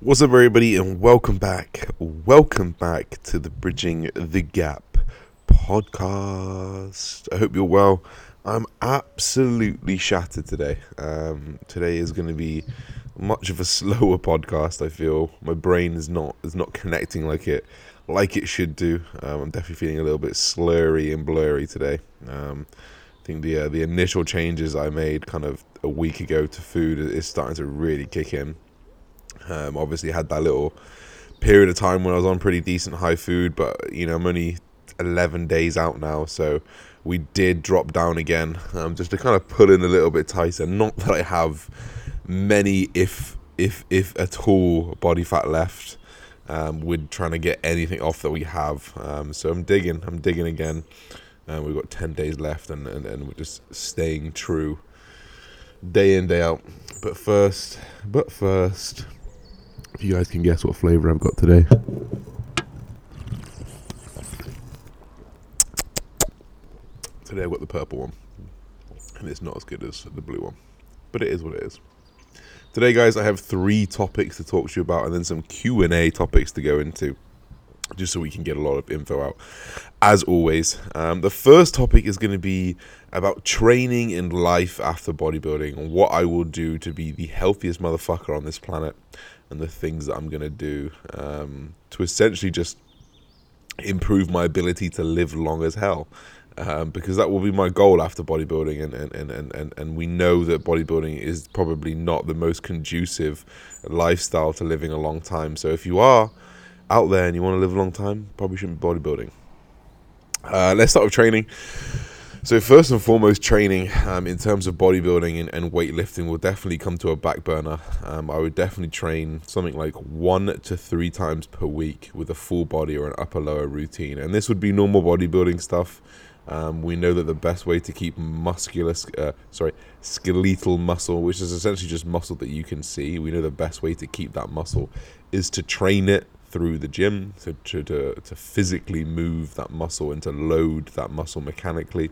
What's up, everybody, and welcome back. Welcome back to the Bridging the Gap podcast. I hope you're well. I'm absolutely shattered today. Um, today is going to be much of a slower podcast. I feel my brain is not is not connecting like it like it should do. Um, I'm definitely feeling a little bit slurry and blurry today. Um, I think the uh, the initial changes I made kind of a week ago to food is starting to really kick in. Um, obviously, had that little period of time when I was on pretty decent high food, but you know, I'm only 11 days out now, so we did drop down again um, just to kind of pull in a little bit tighter. Not that I have many, if if if at all, body fat left. Um, we're trying to get anything off that we have. Um, so I'm digging. I'm digging again. Uh, we've got 10 days left, and, and, and we're just staying true day in, day out. But first, but first, you guys can guess what flavor I've got today. Today I've got the purple one, and it's not as good as the blue one, but it is what it is. Today, guys, I have three topics to talk to you about, and then some Q and A topics to go into, just so we can get a lot of info out. As always, um, the first topic is going to be about training in life after bodybuilding, and what I will do to be the healthiest motherfucker on this planet, and the things that I'm going to do um, to essentially just improve my ability to live long as hell um, because that will be my goal after bodybuilding and, and, and, and, and we know that bodybuilding is probably not the most conducive lifestyle to living a long time so if you are out there and you want to live a long time probably shouldn't be bodybuilding. Uh, let's start with training. So first and foremost training um, in terms of bodybuilding and, and, weightlifting will definitely come to a back burner. Um, i would definitely train something like one to three times per week with a full body or an upper lower routine. And this would be normal bodybuilding stuff. Um, we know that the best way to keep muscular, uh, sorry, skeletal muscle, which is essentially just muscle that you can see, we know the best way to keep that muscle is to train it through the gym, to, to, to, to physically move that muscle and to load that muscle mechanically.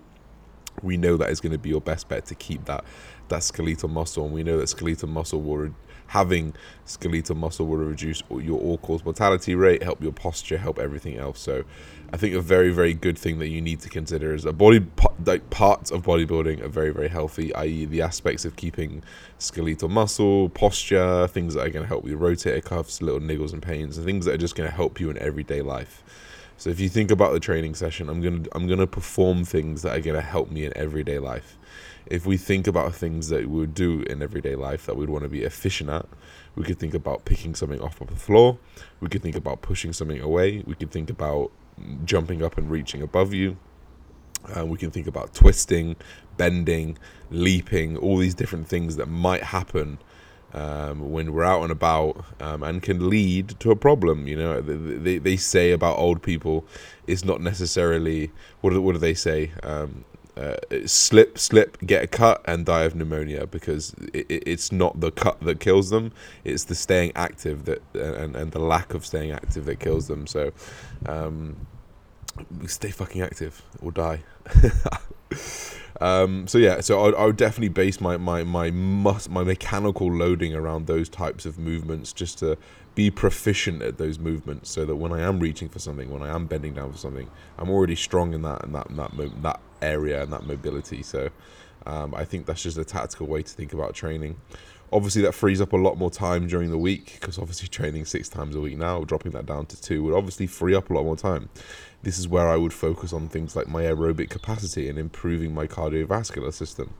We know that is going to be your best bet to keep that that skeletal muscle, and we know that skeletal muscle will having skeletal muscle will reduce your all cause mortality rate, help your posture, help everything else. So, I think a very very good thing that you need to consider is a body like parts of bodybuilding are very very healthy, i.e. the aspects of keeping skeletal muscle, posture, things that are going to help you rotator cuffs, little niggles and pains, and things that are just going to help you in everyday life. So if you think about the training session, I'm gonna I'm gonna perform things that are gonna help me in everyday life if we think about things that we would do in everyday life that we'd want to be efficient at, we could think about picking something off of the floor. We could think about pushing something away. We could think about jumping up and reaching above you. Uh, we can think about twisting, bending, leaping, all these different things that might happen um, when we're out and about um, and can lead to a problem. You know, they, they say about old people, it's not necessarily what do, what do they say? Um, uh, slip, slip, get a cut, and die of pneumonia because it, it's not the cut that kills them; it's the staying active that and, and the lack of staying active that kills them. So, um, stay fucking active or die. um, so yeah, so I, I would definitely base my my my mus- my mechanical loading around those types of movements just to be proficient at those movements, so that when I am reaching for something, when I am bending down for something, I'm already strong in that and that that that area and that mobility. So um, I think that's just a tactical way to think about training. Obviously, that frees up a lot more time during the week because obviously training six times a week now, dropping that down to two would obviously free up a lot more time. This is where I would focus on things like my aerobic capacity and improving my cardiovascular system.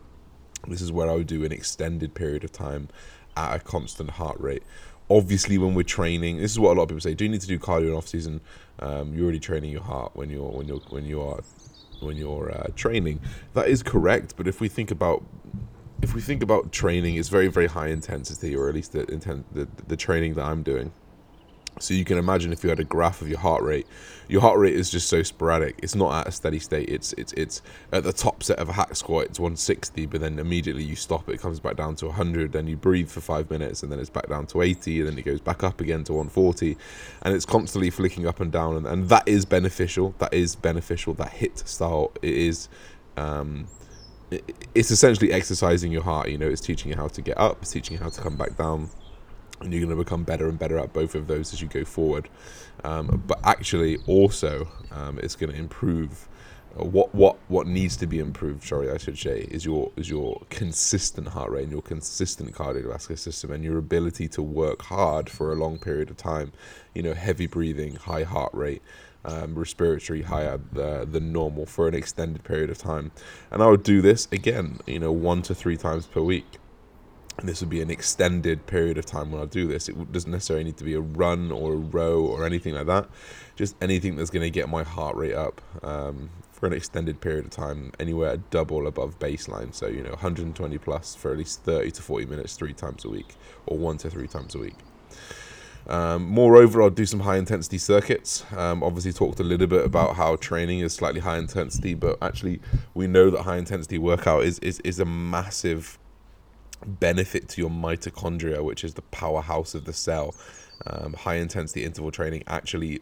This is where I would do an extended period of time at a constant heart rate. Obviously, when we're training, this is what a lot of people say: Do you need to do cardio in off season? Um, you're already training your heart when you're when you're when you are when you're uh, training. That is correct, but if we think about if we think about training, it's very very high intensity, or at least the intent the, the training that I'm doing. So you can imagine if you had a graph of your heart rate, your heart rate is just so sporadic. It's not at a steady state. It's it's it's at the top set of a hack squat. It's 160, but then immediately you stop. It comes back down to 100. Then you breathe for five minutes, and then it's back down to 80, and then it goes back up again to 140, and it's constantly flicking up and down. And, and that is beneficial. That is beneficial. That HIIT style it is. Um, it's essentially exercising your heart. You know, it's teaching you how to get up. It's teaching you how to come back down and you're going to become better and better at both of those as you go forward. Um, but actually, also, um, it's going to improve. Uh, what what what needs to be improved? Sorry, I should say is your is your consistent heart rate and your consistent cardiovascular system and your ability to work hard for a long period of time. You know, heavy breathing, high heart rate, um, respiratory higher uh, than normal for an extended period of time. And I would do this again, you know, one to three times per week and this would be an extended period of time when I do this. It doesn't necessarily need to be a run or a row or anything like that. Just anything that's going to get my heart rate up um, for an extended period of time, anywhere double above baseline. So, you know, 120 plus for at least 30 to 40 minutes three times a week or one to three times a week. Um, moreover, I'll do some high intensity circuits. Um, obviously, talked a little bit about how training is slightly high intensity, but actually, we know that high intensity workout is, is, is a massive benefit to your mitochondria, which is the powerhouse of the cell. Um, high intensity interval training actually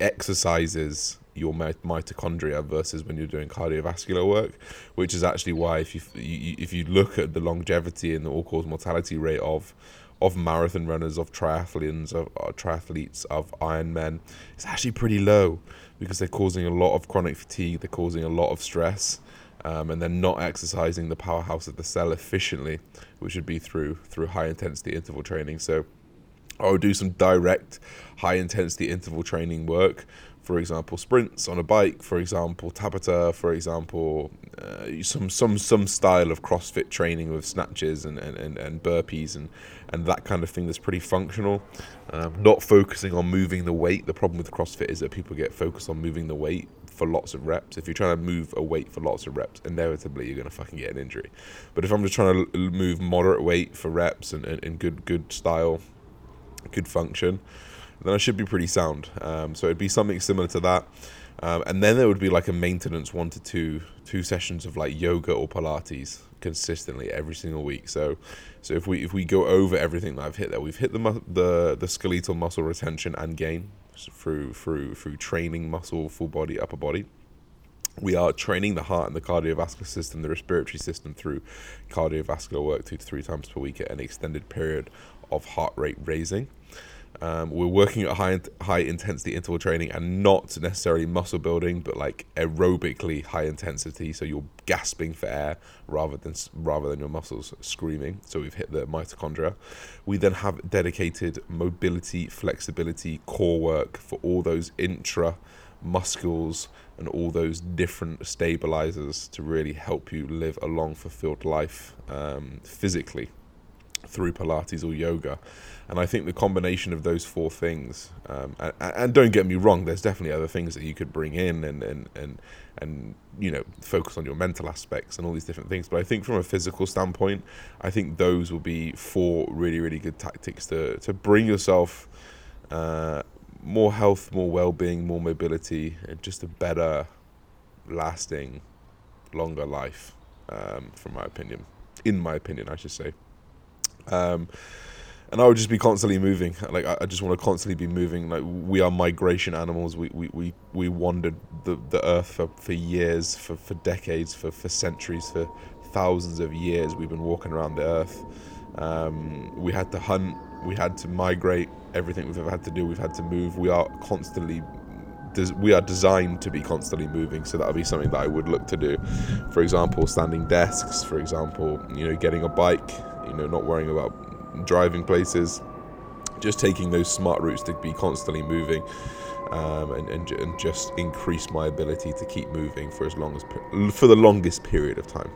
exercises your mitochondria versus when you're doing cardiovascular work, which is actually why if you, if you look at the longevity and the all cause mortality rate of of marathon runners, of triathletes, of uh, triathletes, of Ironmen, it's actually pretty low because they're causing a lot of chronic fatigue, they're causing a lot of stress, um, and then not exercising the powerhouse of the cell efficiently, which would be through through high intensity interval training. So I would do some direct high intensity interval training work. For example, sprints on a bike. For example, Tabata. For example, uh, some some some style of CrossFit training with snatches and, and, and, and burpees and, and that kind of thing that's pretty functional. Um, not focusing on moving the weight. The problem with CrossFit is that people get focused on moving the weight for lots of reps. If you're trying to move a weight for lots of reps, inevitably you're going to fucking get an injury. But if I'm just trying to move moderate weight for reps and, and, and good good style, good function, then I should be pretty sound. Um, so it'd be something similar to that. Um, and then there would be like a maintenance one to two two sessions of like yoga or Pilates consistently every single week. So so if we if we go over everything that I've hit there, we've hit the the the skeletal muscle retention and gain through through through training muscle, full body, upper body. We are training the heart and the cardiovascular system, the respiratory system through cardiovascular work two to three times per week at an extended period of heart rate raising. Um, we're working at high high intensity interval training and not necessarily muscle building, but like aerobically high intensity. So you're gasping for air rather than rather than your muscles screaming. So we've hit the mitochondria. We then have dedicated mobility, flexibility, core work for all those intra muscles and all those different stabilizers to really help you live a long fulfilled life um, physically through Pilates or yoga. And I think the combination of those four things, um, and, and, don't get me wrong, there's definitely other things that you could bring in and, and, and, and, you know, focus on your mental aspects and all these different things. But I think from a physical standpoint, I think those will be four really, really good tactics to, to bring yourself uh, more health, more well being, more mobility, and just a better, lasting, longer life, um, from my opinion. In my opinion, I should say. Um, and I would just be constantly moving. Like I, just want to constantly be moving. Like we are migration animals. We we, we, we wandered the, the earth for, for years, for, for decades, for, for centuries, for thousands of years. We've been walking around the earth. Um, we had to hunt. We had to migrate. Everything we've ever had to do, we've had to move. We are constantly we are designed to be constantly moving so that would be something that i would look to do for example standing desks for example you know getting a bike you know not worrying about driving places, just taking those smart routes to be constantly moving. Um, and, and, and just increase my ability to keep moving for as long as for the longest period of time.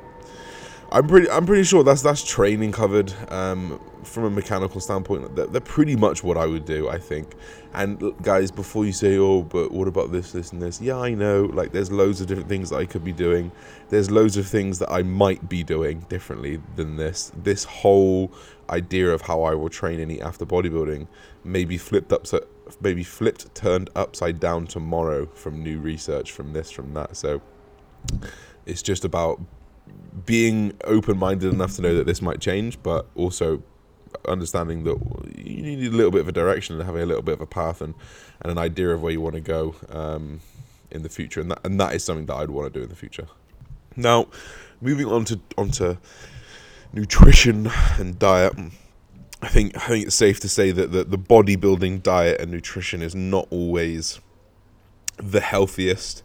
I'm pretty I'm pretty sure that's that's training covered um, from a mechanical standpoint. They're, they're, pretty much what I would do, I think. And guys, before you say, "Oh, but what about this, this, and this?" Yeah, I know. Like, there's loads of different things I could be doing. There's loads of things that I might be doing differently than this. This whole idea of how I will train and eat after bodybuilding maybe flipped up, maybe flipped, turned upside down tomorrow from new research, from this, from that. So it's just about being open-minded enough to know that this might change, but also understanding that you need a little bit of a direction and having a little bit of a path and, and an idea of where you want to go um, in the future, and that and that is something that I'd want to do in the future. Now, moving on to onto nutrition and diet. I think I think it's safe to say that the, the bodybuilding diet and nutrition is not always the healthiest.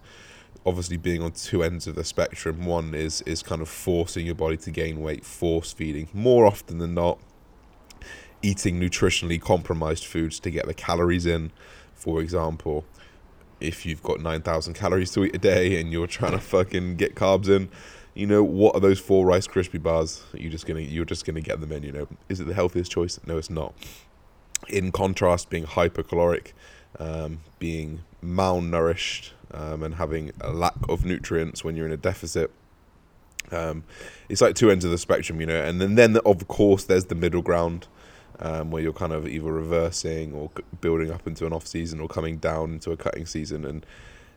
Obviously, being on two ends of the spectrum, one is is kind of forcing your body to gain weight, force feeding more often than not, eating nutritionally compromised foods to get the calories in. For example, if you've got nine thousand calories to eat a day and you're trying to fucking get carbs in, you know what are those four Rice Krispie bars? You're just gonna you're just gonna get them in. You know, is it the healthiest choice? No, it's not. In contrast, being hypercaloric, um, being malnourished, um, and having a lack of nutrients when you're in a deficit. Um, it's like two ends of the spectrum, you know, and then, then of course there's the middle ground um, where you're kind of either reversing or building up into an off season or coming down into a cutting season, and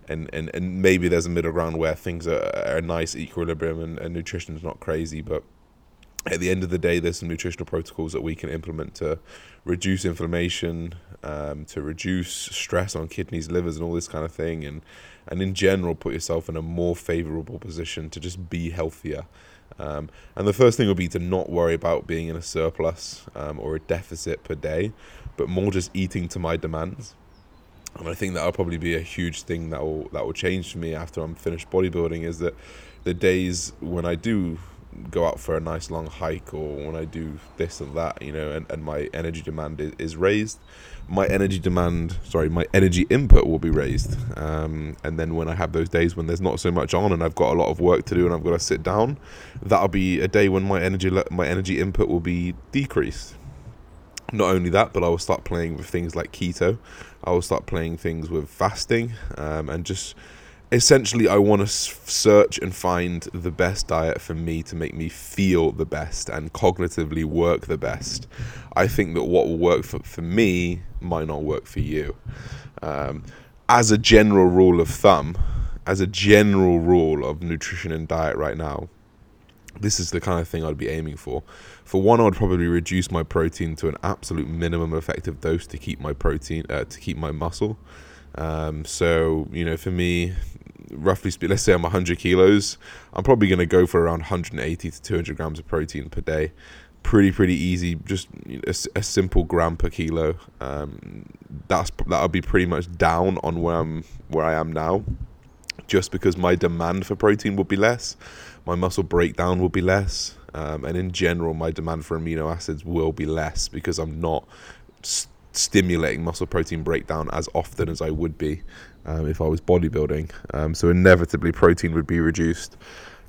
and, and, and maybe there's a middle ground where things are, are a nice equilibrium and, and nutrition is not crazy, but at the end of the day, there's some nutritional protocols that we can implement to reduce inflammation, um, to reduce stress on kidneys, livers, and all this kind of thing, and and in general, put yourself in a more favorable position to just be healthier. Um, and the first thing would be to not worry about being in a surplus um, or a deficit per day, but more just eating to my demands and I think that'll probably be a huge thing that will that will change for me after I'm finished bodybuilding is that the days when I do go out for a nice long hike or when I do this and that, you know, and, and my energy demand is, is raised, my energy demand, sorry, my energy input will be raised. Um, and then when I have those days when there's not so much on and I've got a lot of work to do and I've got to sit down, that'll be a day when my energy my energy input will be decreased. Not only that, but I will start playing with things like keto. I will start playing things with fasting um, and just essentially I want to search and find the best diet for me to make me feel the best and cognitively work the best. I think that what will work for, for me might not work for you. Um, as a general rule of thumb, as a general rule of nutrition and diet right now, this is the kind of thing I'd be aiming for. For one, I'd probably reduce my protein to an absolute minimum effective dose to keep my protein uh, to keep my muscle. Um, so you know, for me, roughly speak, let's say I'm 100 kilos, I'm probably going to go for around 180 to 200 grams of protein per day. Pretty pretty easy, just a, a simple gram per kilo. Um, that's that'll be pretty much down on where I'm where I am now, just because my demand for protein will be less my muscle breakdown will be less, um, and in general, my demand for amino acids will be less because I'm not st- stimulating muscle protein breakdown as often as I would be um, if I was bodybuilding. Um, so inevitably, protein would be reduced.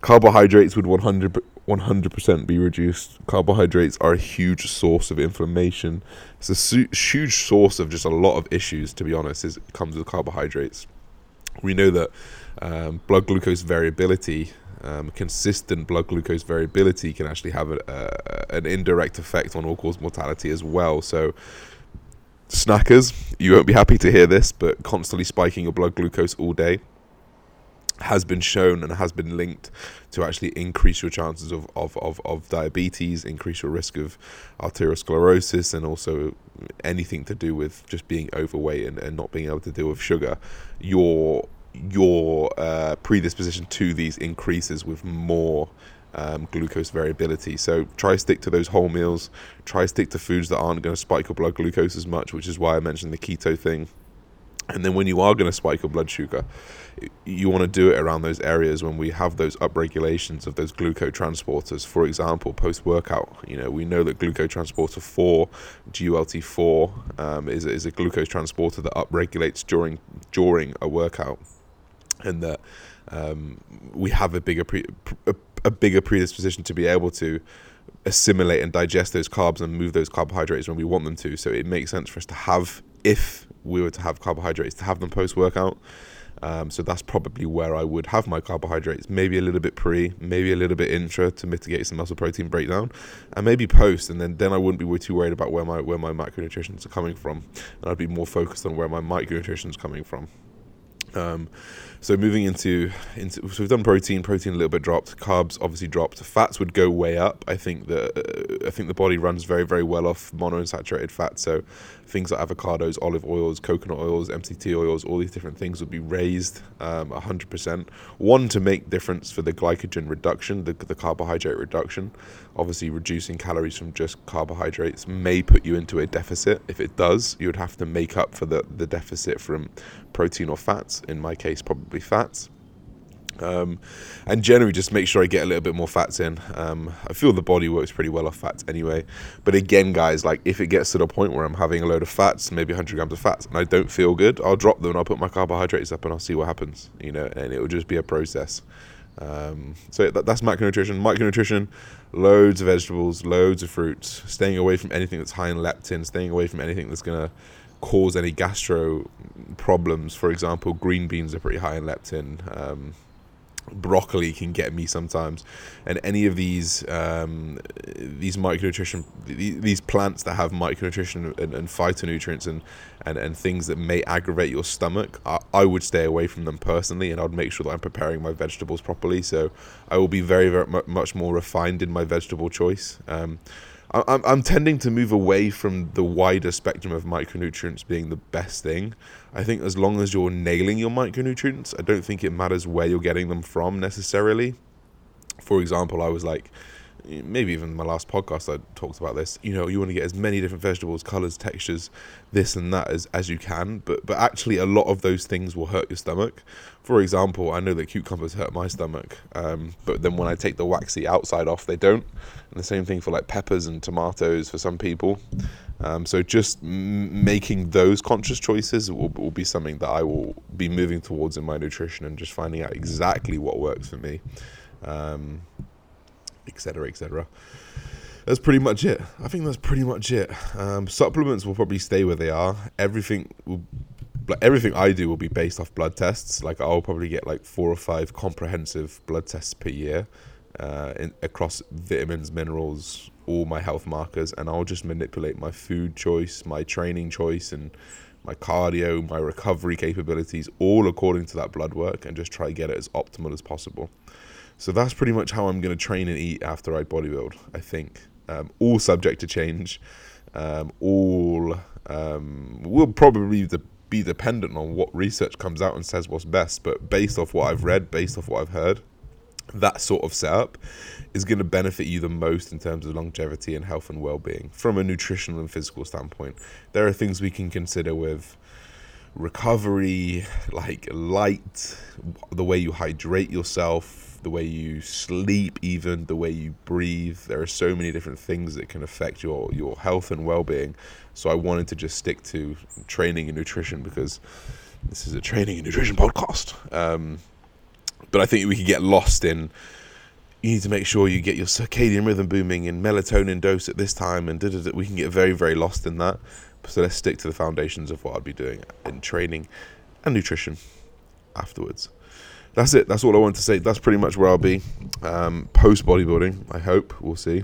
Carbohydrates would 100 100% be reduced. Carbohydrates are a huge source of inflammation. It's a su- huge source of just a lot of issues. To be honest, is it comes with carbohydrates. We know that um, blood glucose variability um, consistent blood glucose variability can actually have a, a, an indirect effect on all cause mortality as well. So, snackers, you won't be happy to hear this, but constantly spiking your blood glucose all day has been shown and has been linked to actually increase your chances of, of, of, of diabetes, increase your risk of arteriosclerosis, and also anything to do with just being overweight and, and not being able to deal with sugar. Your your uh, predisposition to these increases with more um, glucose variability. So try stick to those whole meals. Try stick to foods that aren't going to spike your blood glucose as much, which is why I mentioned the keto thing. And then when you are going to spike your blood sugar, you want to do it around those areas when we have those upregulations of those glucotransporters. For example, post workout, you know, we know that glucotransporter 4, GLUT4, um, is, is a glucose transporter that upregulates during during a workout and that um, we have a bigger pre- a, a bigger predisposition to be able to assimilate and digest those carbs and move those carbohydrates when we want them to. So it makes sense for us to have, if we were to have carbohydrates, to have them post workout. Um, so that's probably where I would have my carbohydrates. Maybe a little bit pre, maybe a little bit intra to mitigate some muscle protein breakdown, and maybe post. And then then I wouldn't be too worried about where my where my macronutrients are coming from, and I'd be more focused on where my micronutrients coming from. Um, so moving into into so we've done protein, protein a little bit dropped, carbs obviously dropped, fats would go way up. I think that uh, I think the body runs very very well off monounsaturated fat, so things like avocados, olive oils, coconut oils, MCT oils, all these different things would be raised um, 100%. One, to make difference for the glycogen reduction, the, the carbohydrate reduction. Obviously, reducing calories from just carbohydrates may put you into a deficit. If it does, you would have to make up for the, the deficit from protein or fats. In my case, probably fats. Um, and generally, just make sure I get a little bit more fats in. Um, I feel the body works pretty well off fats anyway. But again, guys, like if it gets to the point where I'm having a load of fats, maybe 100 grams of fats, and I don't feel good, I'll drop them and I'll put my carbohydrates up and I'll see what happens. You know, and it will just be a process. Um, so that, that's macronutrition. Micronutrition, loads of vegetables, loads of fruits, staying away from anything that's high in lectin, staying away from anything that's gonna cause any gastro problems. For example, green beans are pretty high in lectin. Um, broccoli can get me sometimes and any of these um, these micronutrition these plants that have micronutrition and, and phytonutrients and, and and things that may aggravate your stomach I, I, would stay away from them personally and I'd make sure that I'm preparing my vegetables properly so I will be very very much more refined in my vegetable choice um, I'm, I'm tending to move away from the wider spectrum of micronutrients being the best thing. I think as long as you're nailing your micronutrients, I don't think it matters where you're getting them from necessarily. For example, I was like, maybe even my last podcast I talked about this. You know, you want to get as many different vegetables, colors, textures, this and that as, as you can, but but actually a lot of those things will hurt your stomach. For example, I know that cucumbers hurt my stomach, um, but then when I take the waxy outside off, they don't. And the same thing for like peppers and tomatoes for some people. Um, so just m- making those conscious choices will, will be something that I will be moving towards in my nutrition and just finding out exactly what works for me. Um, etc., etc. That's pretty much it. I think that's pretty much it. Um, supplements will probably stay where they are. Everything will, like everything I do will be based off blood tests. Like I'll probably get like four or five comprehensive blood tests per year, uh, in, across vitamins, minerals, all my health markers, and I'll just manipulate my food choice, my training choice, and my cardio, my recovery capabilities, all according to that blood work, and just try to get it as optimal as possible. So that's pretty much how I'm going to train and eat after I bodybuild. I think um, all subject to change. Um, all um, will probably be dependent on what research comes out and says what's best. But based off what I've read, based off what I've heard, that sort of setup is going to benefit you the most in terms of longevity and health and well-being from a nutritional and physical standpoint. There are things we can consider with recovery, like light, the way you hydrate yourself, the way you sleep, even the way you breathe. There are so many different things that can affect your your health and well being. So I wanted to just stick to training and nutrition because this is a training and nutrition podcast. Um, but I think we could get lost in. You need to make sure you get your circadian rhythm booming and melatonin dose at this time, and we can get very, very lost in that. So let's stick to the foundations of what I'd be doing in training and nutrition afterwards that's it. That's all I want to say. That's pretty much where I'll be um, post bodybuilding. I hope we'll see.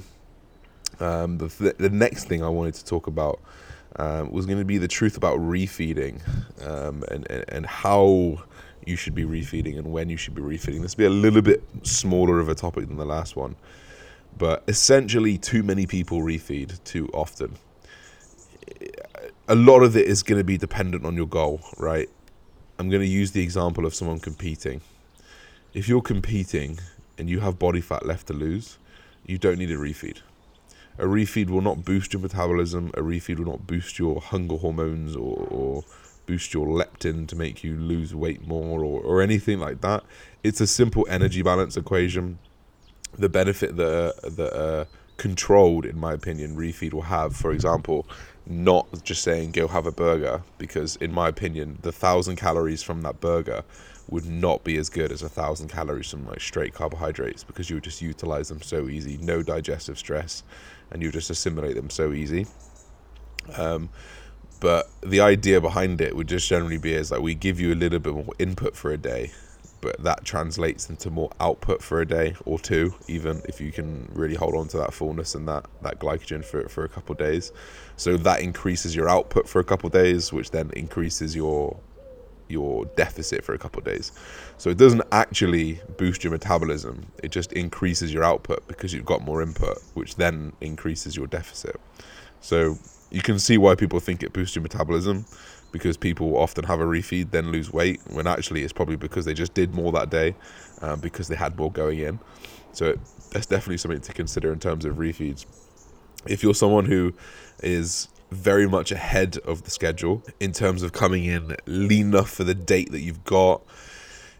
Um, the th- the next thing I wanted to talk about um, was going to be the truth about refeeding um, and, and and how you should be refeeding and when you should be refeeding. This will be a little bit smaller of a topic than the last one, but essentially, too many people refeed too often. A lot of it is going to be dependent on your goal, right? I'm going to use the example of someone competing if you're competing and you have body fat left to lose, you don't need a refeed. A refeed will not boost your metabolism. A refeed will not boost your hunger hormones or, or boost your leptin to make you lose weight more or, or anything like that. It's a simple energy balance equation. The benefit that that uh, controlled, in my opinion, refeed will have, for example, not just saying go have a burger, because in my opinion, the thousand calories from that burger would not be as good as a thousand calories from like straight carbohydrates because you would just utilize them so easy, no digestive stress, and you just assimilate them so easy. Um, but the idea behind it would just generally be is like we give you a little bit more input for a day, but that translates into more output for a day or two, even if you can really hold on to that fullness and that, that glycogen for, for a couple days. So that increases your output for a couple days, which then increases your your deficit for a couple of days. So it doesn't actually boost your metabolism, it just increases your output because you've got more input, which then increases your deficit. So you can see why people think it boosts your metabolism because people often have a refeed then lose weight when actually it's probably because they just did more that day um, because they had more going in. So that's definitely something to consider in terms of refeeds. If you're someone who is very much ahead of the schedule in terms of coming in lean enough for the date that you've got,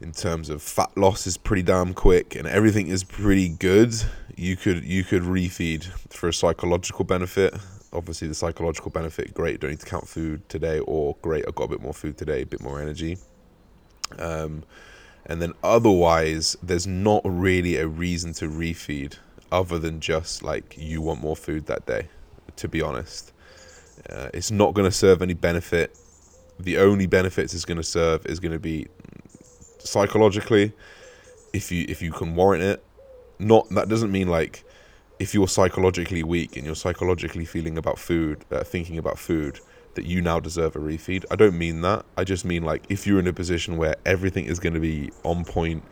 in terms of fat loss is pretty damn quick and everything is pretty good, you could you could refeed for a psychological benefit. Obviously, the psychological benefit, great, don't need to count food today, or great, I've got a bit more food today, a bit more energy. Um, and then otherwise, there's not really a reason to refeed other than just like you want more food that day, to be honest. Uh, it's not going to serve any benefit. The only benefits it's going to serve is going to be psychologically, if you if you can warrant it. Not that doesn't mean like if you're psychologically weak and you're psychologically feeling about food, uh, thinking about food, that you now deserve a refeed. I don't mean that. I just mean like if you're in a position where everything is going to be on point,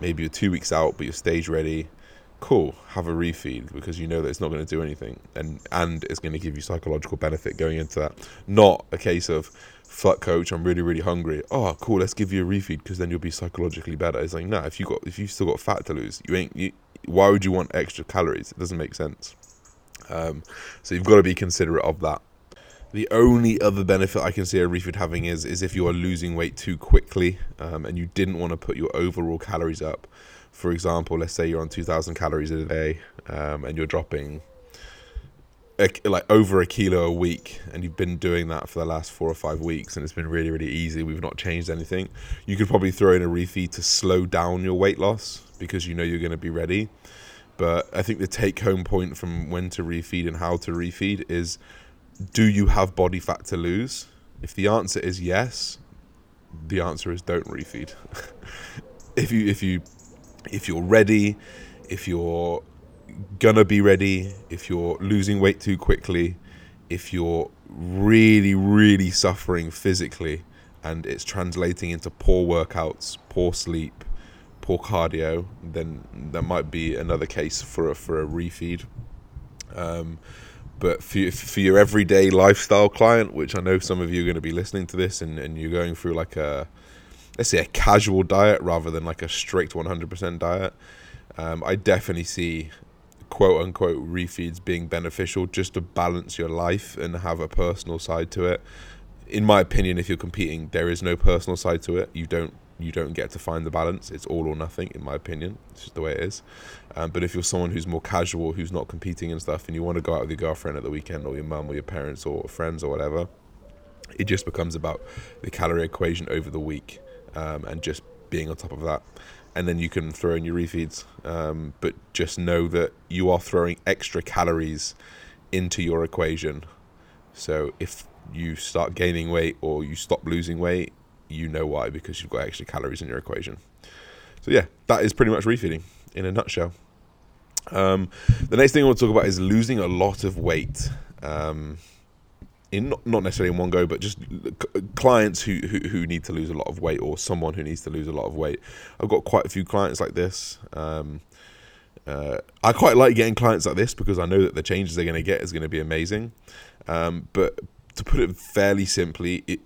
maybe you're two weeks out, but you're stage ready, cool, have a refeed because you know that it's not going to do anything and and it's going to give you psychological benefit going into that. Not a case of fuck coach, I'm really really hungry. Oh, cool, let's give you a refeed because then you'll be psychologically better. It's like, nah, if you got if you still got fat to lose, you ain't. You, why would you want extra calories? It doesn't make sense. Um, so you've got to be considerate of that. The only other benefit I can see a refeed having is is if you are losing weight too quickly um, and you didn't want to put your overall calories up. For example, let's say you're on 2,000 calories a day um, and you're dropping a, like over a kilo a week and you've been doing that for the last four or five weeks and it's been really really easy we've not changed anything you could probably throw in a refeed to slow down your weight loss because you know you're going to be ready. But i think the take home point from when to refeed and how to refeed is do you have body fat to lose? If the answer is yes the answer is don't refeed. If you if you if you're ready if you're gonna be ready if you're losing weight too quickly, if you're really, really suffering physically and it's translating into poor workouts, poor sleep, poor cardio, then that might be another case for a, for a refeed. Um, but for, for your everyday lifestyle client, which I know some of you are going to be listening to this and, and you're going through like a, let's say a casual diet rather than like a strict 100% diet, um, I definitely see quote unquote refeeds being beneficial just to balance your life and have a personal side to it. In my opinion, if you're competing, there is no personal side to it. You don't you don't get to find the balance. It's all or nothing, in my opinion. It's just the way it is. Um, but if you're someone who's more casual, who's not competing and stuff, and you want to go out with your girlfriend at the weekend, or your mum, or your parents, or friends, or whatever, it just becomes about the calorie equation over the week um, and just being on top of that and then you can throw in your refeeds. Um, but just know that you are throwing extra calories into your equation. So if you start gaining weight or you stop losing weight, you know why because you've got extra calories in your equation. So yeah, that is pretty much refeeding in a nutshell. Um, the next thing I want to talk about is losing a lot of weight. Um, in not, necessarily in one go, but just clients who, who, who need to lose a lot of weight or someone who needs to lose a lot of weight. I've got quite a few clients like this. Um, uh, I quite like getting clients like this because I know that the changes they're going to get is going to be amazing. Um, but to put it fairly simply, it,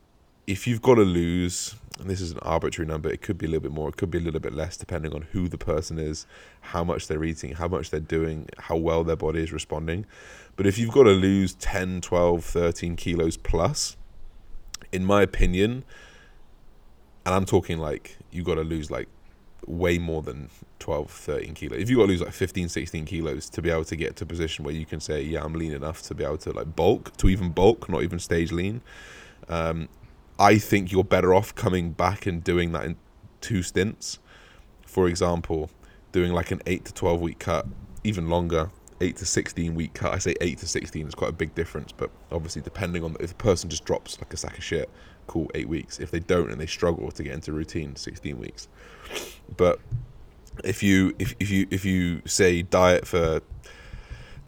if you've got to lose, and this is an arbitrary number, it could be a little bit more, it could be a little bit less, depending on who the person is, how much they're eating, how much they're doing, how well their body is responding. But if you've got to lose 10, 12, 13 kilos plus, in my opinion, and I'm talking like you've got to lose like way more than 12, 13 kilos. If you've got to lose like 15, 16 kilos to be able to get to a position where you can say, yeah, I'm lean enough to be able to like bulk, to even bulk, not even stage lean, um, I think you're better off coming back and doing that in two stints. For example, doing like an 8 to 12 week cut, even longer, eight to sixteen week cut. I say eight to sixteen is quite a big difference, but obviously depending on if the person just drops like a sack of shit, cool, eight weeks. If they don't and they struggle to get into routine, sixteen weeks. But if you if, if you if you say diet for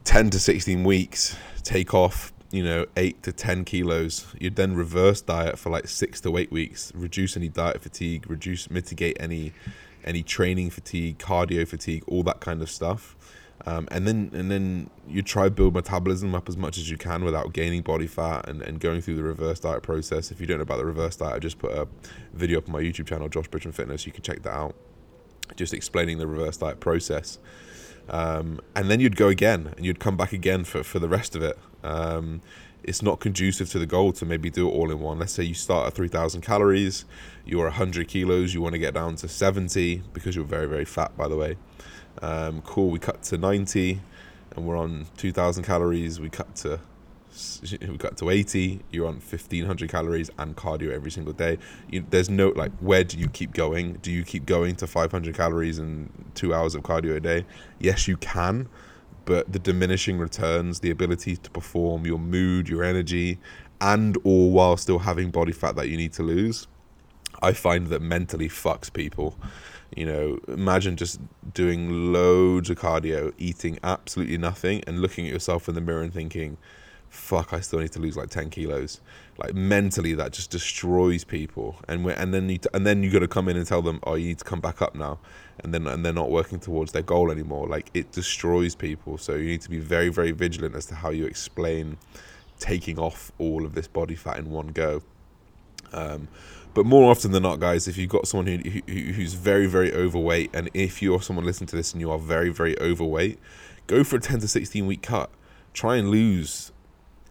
ten to sixteen weeks, take off you know eight to ten kilos, you'd then reverse diet for like six to eight weeks, reduce any diet fatigue, reduce mitigate any any training fatigue, cardio fatigue, all that kind of stuff Um, and then and then you try build metabolism up as much as you can without gaining body fat and, and going through the reverse diet process. If you don't know about the reverse diet, I just put a video up on my YouTube channel, Josh Bridgman Fitness. You can check that out. Just explaining the reverse diet process. Um, and then you'd go again and you'd come back again for, for the rest of it. Um, it's not conducive to the goal to maybe do it all in one. Let's say you start at 3,000 calories, you're 100 kilos, you want to get down to 70 because you're very, very fat, by the way. Um, cool, we cut to 90 and we're on 2,000 calories. We cut to we cut to 80 you're on 1500 calories and cardio every single day. You, there's no like where do you keep going? Do you keep going to 500 calories and two hours of cardio a day? Yes you can but the diminishing returns the ability to perform your mood your energy and all while still having body fat that you need to lose i find that mentally fucks people. You know, imagine just doing loads of cardio, eating absolutely nothing, and looking at yourself in the mirror and thinking, fuck, I still need to lose like 10 kilos. Like mentally, that just destroys people. And we and then you t- and then you got to come in and tell them, oh, you need to come back up now, and then and they're not working towards their goal anymore. Like it destroys people. So you need to be very very vigilant as to how you explain taking off all of this body fat in one go. Um, but more often than not, guys, if you've got someone who, who, who's very, very overweight, and if you're someone listening to this and you are very, very overweight, go for a 10 to 16 week cut. Try and lose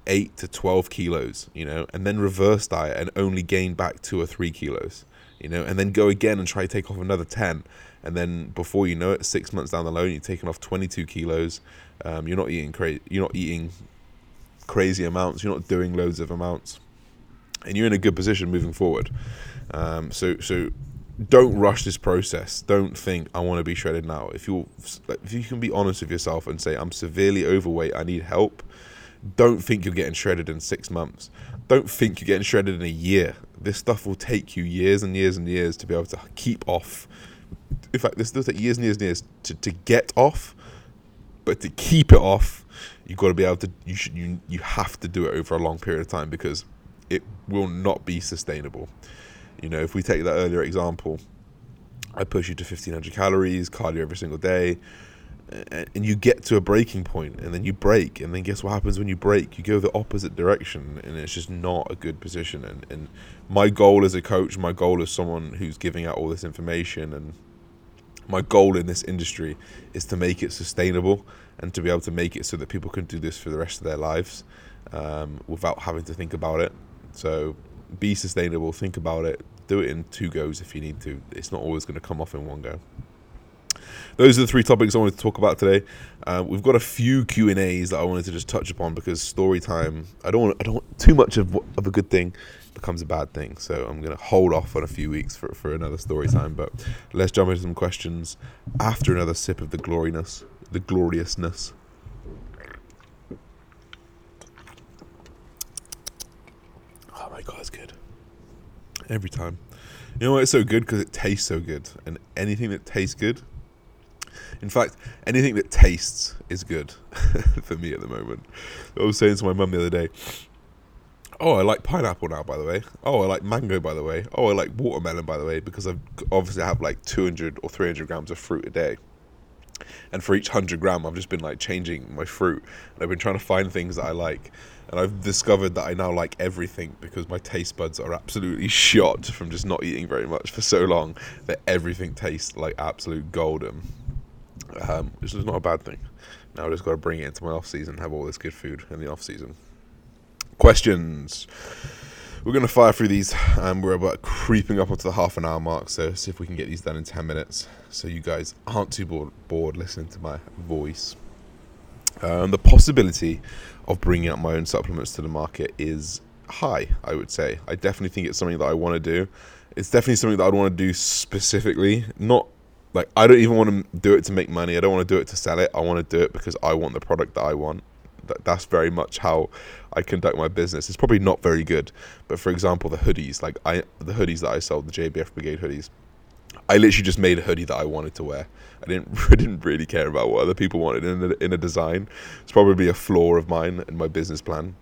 8 to 12 kilos, you know, and then reverse diet and only gain back 2 or 3 kilos, you know, and then go again and try to take off another 10. And then before you know it, six months down the line, you're taking off 22 kilos. Um, you're not eating crazy. You're not eating crazy amounts. You're not doing loads of amounts and you're in a good position moving forward. Um, so so don't rush this process. Don't think I want to be shredded now. If you if you can be honest with yourself and say I'm severely overweight, I need help. Don't think you're getting shredded in six months. Don't think you're getting shredded in a year. This stuff will take you years and years and years to be able to keep off. In fact, this will take years and years and years to, to get off, but to keep it off, you've got to be able to. You should you you have to do it over a long period of time because it will not be sustainable. You know, if we take that earlier example, I push you to 1500 calories, cardio every single day, and you get to a breaking point, and then you break, and then guess what happens when you break? You go the opposite direction, and it's just not a good position. And, and my goal as a coach, my goal as someone who's giving out all this information, and my goal in this industry is to make it sustainable and to be able to make it so that people can do this for the rest of their lives um, without having to think about it so be sustainable, think about it, do it in two goes if you need to. It's not always going to come off in one go. Those are the three topics I wanted to talk about today. Uh, we've got a few Q and A's that I wanted to just touch upon because story time. I don't want. I don't want too much of of a good thing becomes a bad thing. So I'm going to hold off on a few weeks for for another story time. But let's jump into some questions after another sip of the gloriness, the gloriousness. Oh my god, it's good. Every time. You know why it's so good? Because it tastes so good. And anything that tastes good, in fact, anything that tastes is good for me at the moment. I was saying to my mum the other day, Oh, I like pineapple now, by the way. Oh, I like mango, by the way. Oh, I like watermelon, by the way, because I've obviously have like 200 or 300 grams of fruit a day. And for each 100 gram, I've just been like changing my fruit. And I've been trying to find things that I like and I've discovered that I now like everything because my taste buds are absolutely shot from just not eating very much for so long that everything tastes like absolute golden, um, which is not a bad thing. Now I just got to bring it into my off season, have all this good food in the off season. Questions. We're going to fire through these, and we're about creeping up onto the half an hour mark. So see if we can get these done in ten minutes, so you guys aren't too bored, bored listening to my voice. Um, the possibility of bringing out my own supplements to the market is high, I would say. I definitely think it's something that I want to do. It's definitely something that I'd want to do specifically. Not like I don't even want to do it to make money. I don't want to do it to sell it. I want to do it because I want the product that I want. That, that's very much how I conduct my business. It's probably not very good, but for example, the hoodies, like I, the hoodies that I sold, the JBF Brigade hoodies, I literally just made a hoodie that I wanted to wear. I didn't I didn't really care about what other people wanted in a, in a design. It's probably a flaw of mine in my business plan.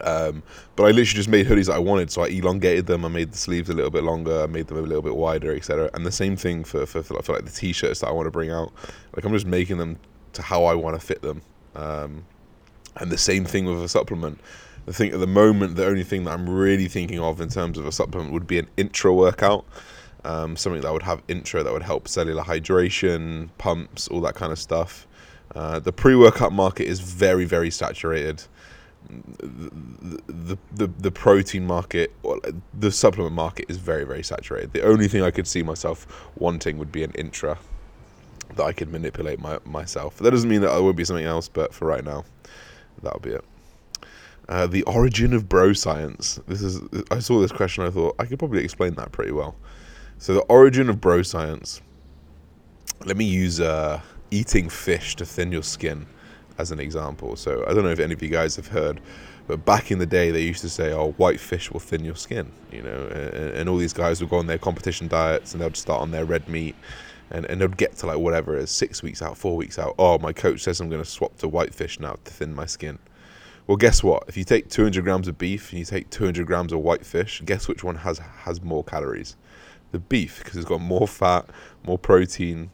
Um, but I literally just made hoodies that I wanted, so I elongated them. I made the sleeves a little bit longer. I made them a little bit wider, etc. And the same thing for, for, for, like the t-shirts that I want to bring out. Like I'm just making them to how I want to fit them. Um, and the same thing with a supplement. I think at the moment, the only thing that I'm really thinking of in terms of a supplement would be an intra workout. Um, something that would have intra that would help cellular hydration, pumps, all that kind of stuff. Uh, the pre workout market is very, very saturated. The, the, the, protein market, or the supplement market is very, very saturated. The only thing I could see myself wanting would be an intra that I could manipulate my, myself. That doesn't mean that I won't be something else, but for right now, that'll be it. Uh, the origin of bro science. This is I saw this question. I thought I could probably explain that pretty well. So the origin of bro science. Let me use uh, eating fish to thin your skin as an example. So I don't know if any of you guys have heard, but back in the day they used to say, "Oh, white fish will thin your skin," you know, and, and all these guys would go on their competition diets and they'd start on their red meat and, and they'd get to like whatever is, six weeks out, four weeks out. Oh, my coach says I'm going to swap to white fish now to thin my skin. Well, guess what? If you take 200 grams of beef and you take 200 grams of white fish, guess which one has has more calories? The beef, because it's got more fat, more protein,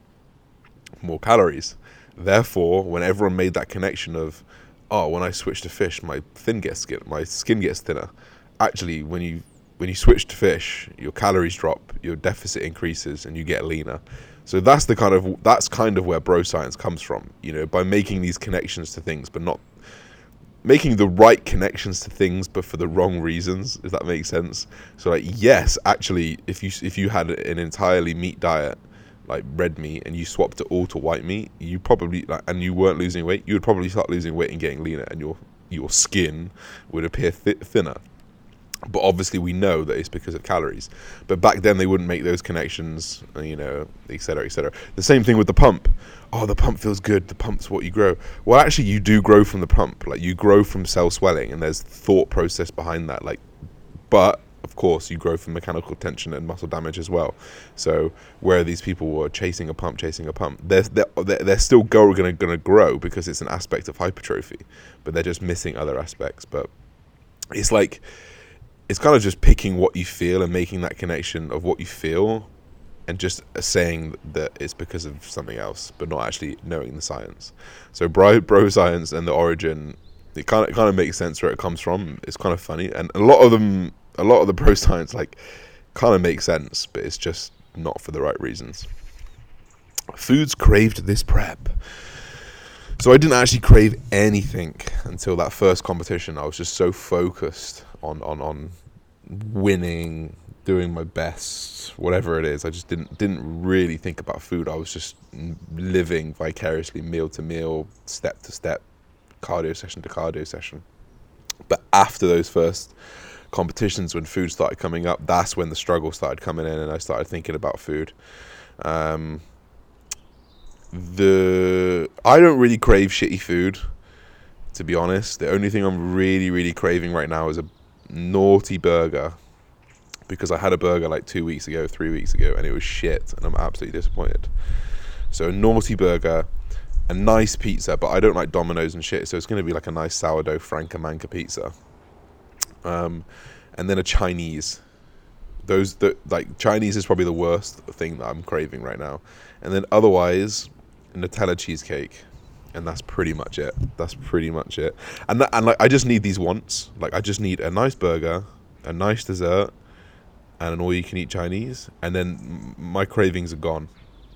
more calories. Therefore, when everyone made that connection of, oh, when I switch to fish, my thin gets skin, my skin gets thinner. Actually, when you when you switch to fish, your calories drop, your deficit increases, and you get leaner. So that's the kind of that's kind of where bro science comes from. You know, by making these connections to things, but not making the right connections to things but for the wrong reasons if that makes sense so like yes actually if you if you had an entirely meat diet like red meat and you swapped it all to white meat you probably like and you weren't losing weight you would probably start losing weight and getting leaner and your your skin would appear th- thinner. But obviously we know that it's because of calories. But back then they wouldn't make those connections uh, you know etc etc the same thing with the pump. Oh the pump feels good. The pump's what you grow. Well actually you do grow from the pump. Like you grow from cell swelling and there's thought process behind that like but of course you grow from mechanical tension and muscle damage as well so where these people were chasing a pump chasing a pump they're they're, they're still going to grow because it's an aspect of hypertrophy but they're just missing other aspects but it's like it's kind of just picking what you feel and making that connection of what you feel and just saying that it's because of something else, but not actually knowing the science. So bro, bro science and the origin, it kind of, it kind of makes sense where it comes from. It's kind of funny, and a lot of them, a lot of the bro science, like, kind of makes sense, but it's just not for the right reasons. Foods craved this prep. So I didn't actually crave anything until that first competition. I was just so focused on on on winning, doing my best, whatever it is. I just didn't didn't really think about food. I was just living vicariously, meal to meal, step to step, cardio session to cardio session. But after those first competitions, when food started coming up, that's when the struggle started coming in, and I started thinking about food. Um, the I don't really crave shitty food, to be honest. The only thing I'm really, really craving right now is a naughty burger because I had a burger like two weeks ago, three weeks ago, and it was shit, and I'm absolutely disappointed. So a naughty burger, a nice pizza, but I don't like Domino's and shit, so it's going to be like a nice sourdough Franco Manca pizza. Um, and then a Chinese. Those the like Chinese is probably the worst thing that I'm craving right now, and then otherwise, Nutella cheesecake and that's pretty much it. That's pretty much it. And that, and like I just need these once. Like I just need a nice burger, a nice dessert, and an all-you-can-eat Chinese, and then my cravings are gone.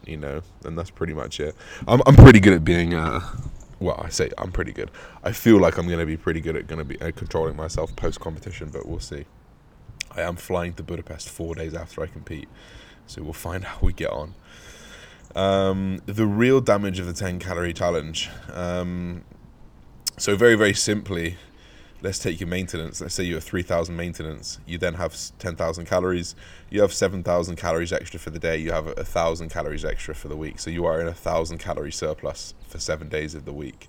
You know, and that's pretty much it. I'm I'm pretty good at being uh. Well, I say I'm pretty good. I feel like I'm going to be pretty good at going to be controlling myself post competition, but we'll see. I am flying to Budapest four days after I compete, so we'll find how we get on. Um, the real damage of the 10 calorie challenge. Um, so, very, very simply, let's take your maintenance. Let's say you have 3,000 maintenance. You then have 10,000 calories. You have 7,000 calories extra for the day. You have 1,000 calories extra for the week. So, you are in a 1,000 calorie surplus for seven days of the week.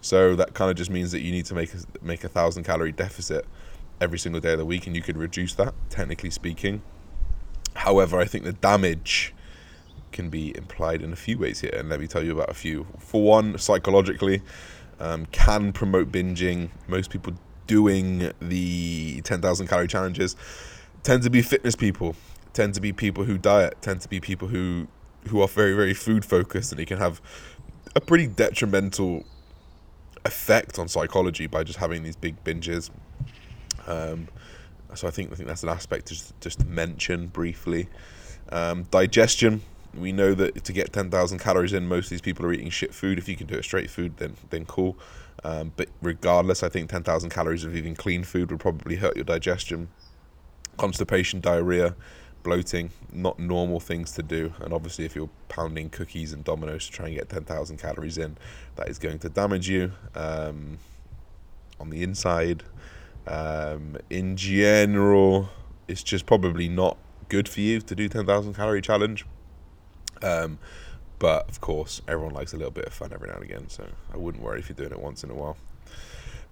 So, that kind of just means that you need to make a, make a 1,000 calorie deficit every single day of the week, and you could reduce that, technically speaking. However, I think the damage can be implied in a few ways here, and let me tell you about a few. For one, psychologically, um, can promote binging. Most people doing the 10,000 calorie challenges tend to be fitness people, tend to be people who diet, tend to be people who who are very very food focused, and they can have a pretty detrimental effect on psychology by just having these big binges. Um, so I think I think that's an aspect to just, just mention briefly. Um, digestion. We know that to get 10,000 calories in, most of these people are eating shit food. If you can do it straight food, then then cool. Um, but regardless, I think 10,000 calories of even clean food would probably hurt your digestion. Constipation, diarrhea, bloating, not normal things to do. And obviously, if you're pounding cookies and Domino's to try and get 10,000 calories in, that is going to damage you um, on the inside. Um, in general, it's just probably not good for you to do 10,000 calorie challenge. Um, but of course, everyone likes a little bit of fun every now and again, so I wouldn't worry if you're doing it once in a while.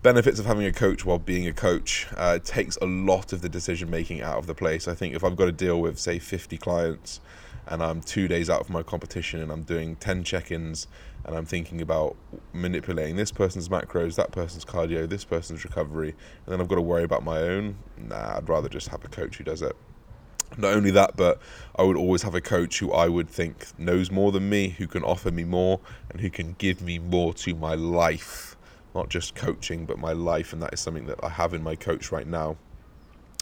Benefits of having a coach while being a coach uh, takes a lot of the decision making out of the place. I think if I've got to deal with, say, 50 clients and I'm two days out of my competition and I'm doing 10 check ins and I'm thinking about manipulating this person's macros, that person's cardio, this person's recovery, and then I've got to worry about my own, nah, I'd rather just have a coach who does it. Not only that, but I would always have a coach who I would think knows more than me, who can offer me more, and who can give me more to my life. Not just coaching, but my life, and that is something that I have in my coach right now.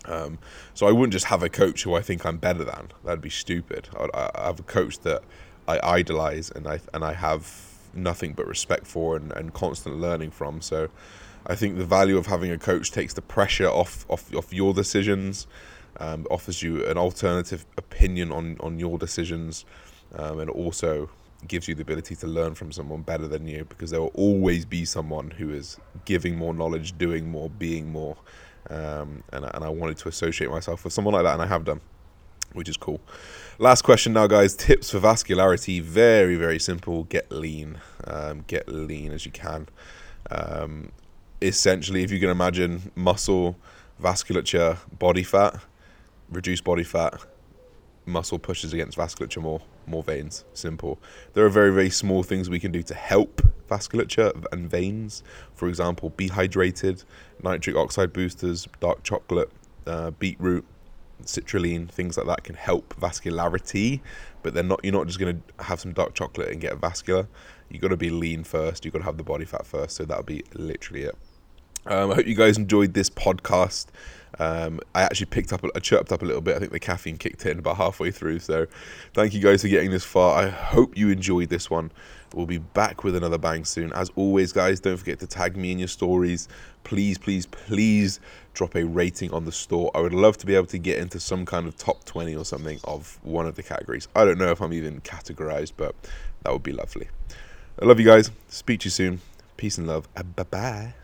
Um, so I wouldn't just have a coach who I think I'm better than. That'd be stupid. I, I have a coach that I idolize and I and I have nothing but respect for and, and constant learning from. So I think the value of having a coach takes the pressure off off, off your decisions um, offers you an alternative opinion on, on your decisions, um, and also gives you the ability to learn from someone better than you because there will always be someone who is giving more knowledge, doing more, being more. Um, and, and I wanted to associate myself with someone like that, and I have done, which is cool. Last question now, guys. Tips for vascularity. Very, very simple. Get lean. Um, get lean as you can. Um, essentially, if you can imagine muscle, vasculature, body fat, reduce body fat, muscle pushes against vasculature more, more veins. Simple. There are very, very small things we can do to help vasculature and veins. For example, be hydrated, nitric oxide boosters, dark chocolate, uh, beetroot, citrulline, things like that can help vascularity. But they're not. You're not just going to have some dark chocolate and get vascular. You got to be lean first. You got to have the body fat first. So that'll be literally it. Um, I hope you guys enjoyed this podcast. Um, I actually picked up, I chirped up a little bit. I think the caffeine kicked in about halfway through. So, thank you guys for getting this far. I hope you enjoyed this one. We'll be back with another bang soon. As always, guys, don't forget to tag me in your stories. Please, please, please drop a rating on the store. I would love to be able to get into some kind of top 20 or something of one of the categories. I don't know if I'm even categorized, but that would be lovely. I love you guys. Speak to you soon. Peace and love. Bye bye.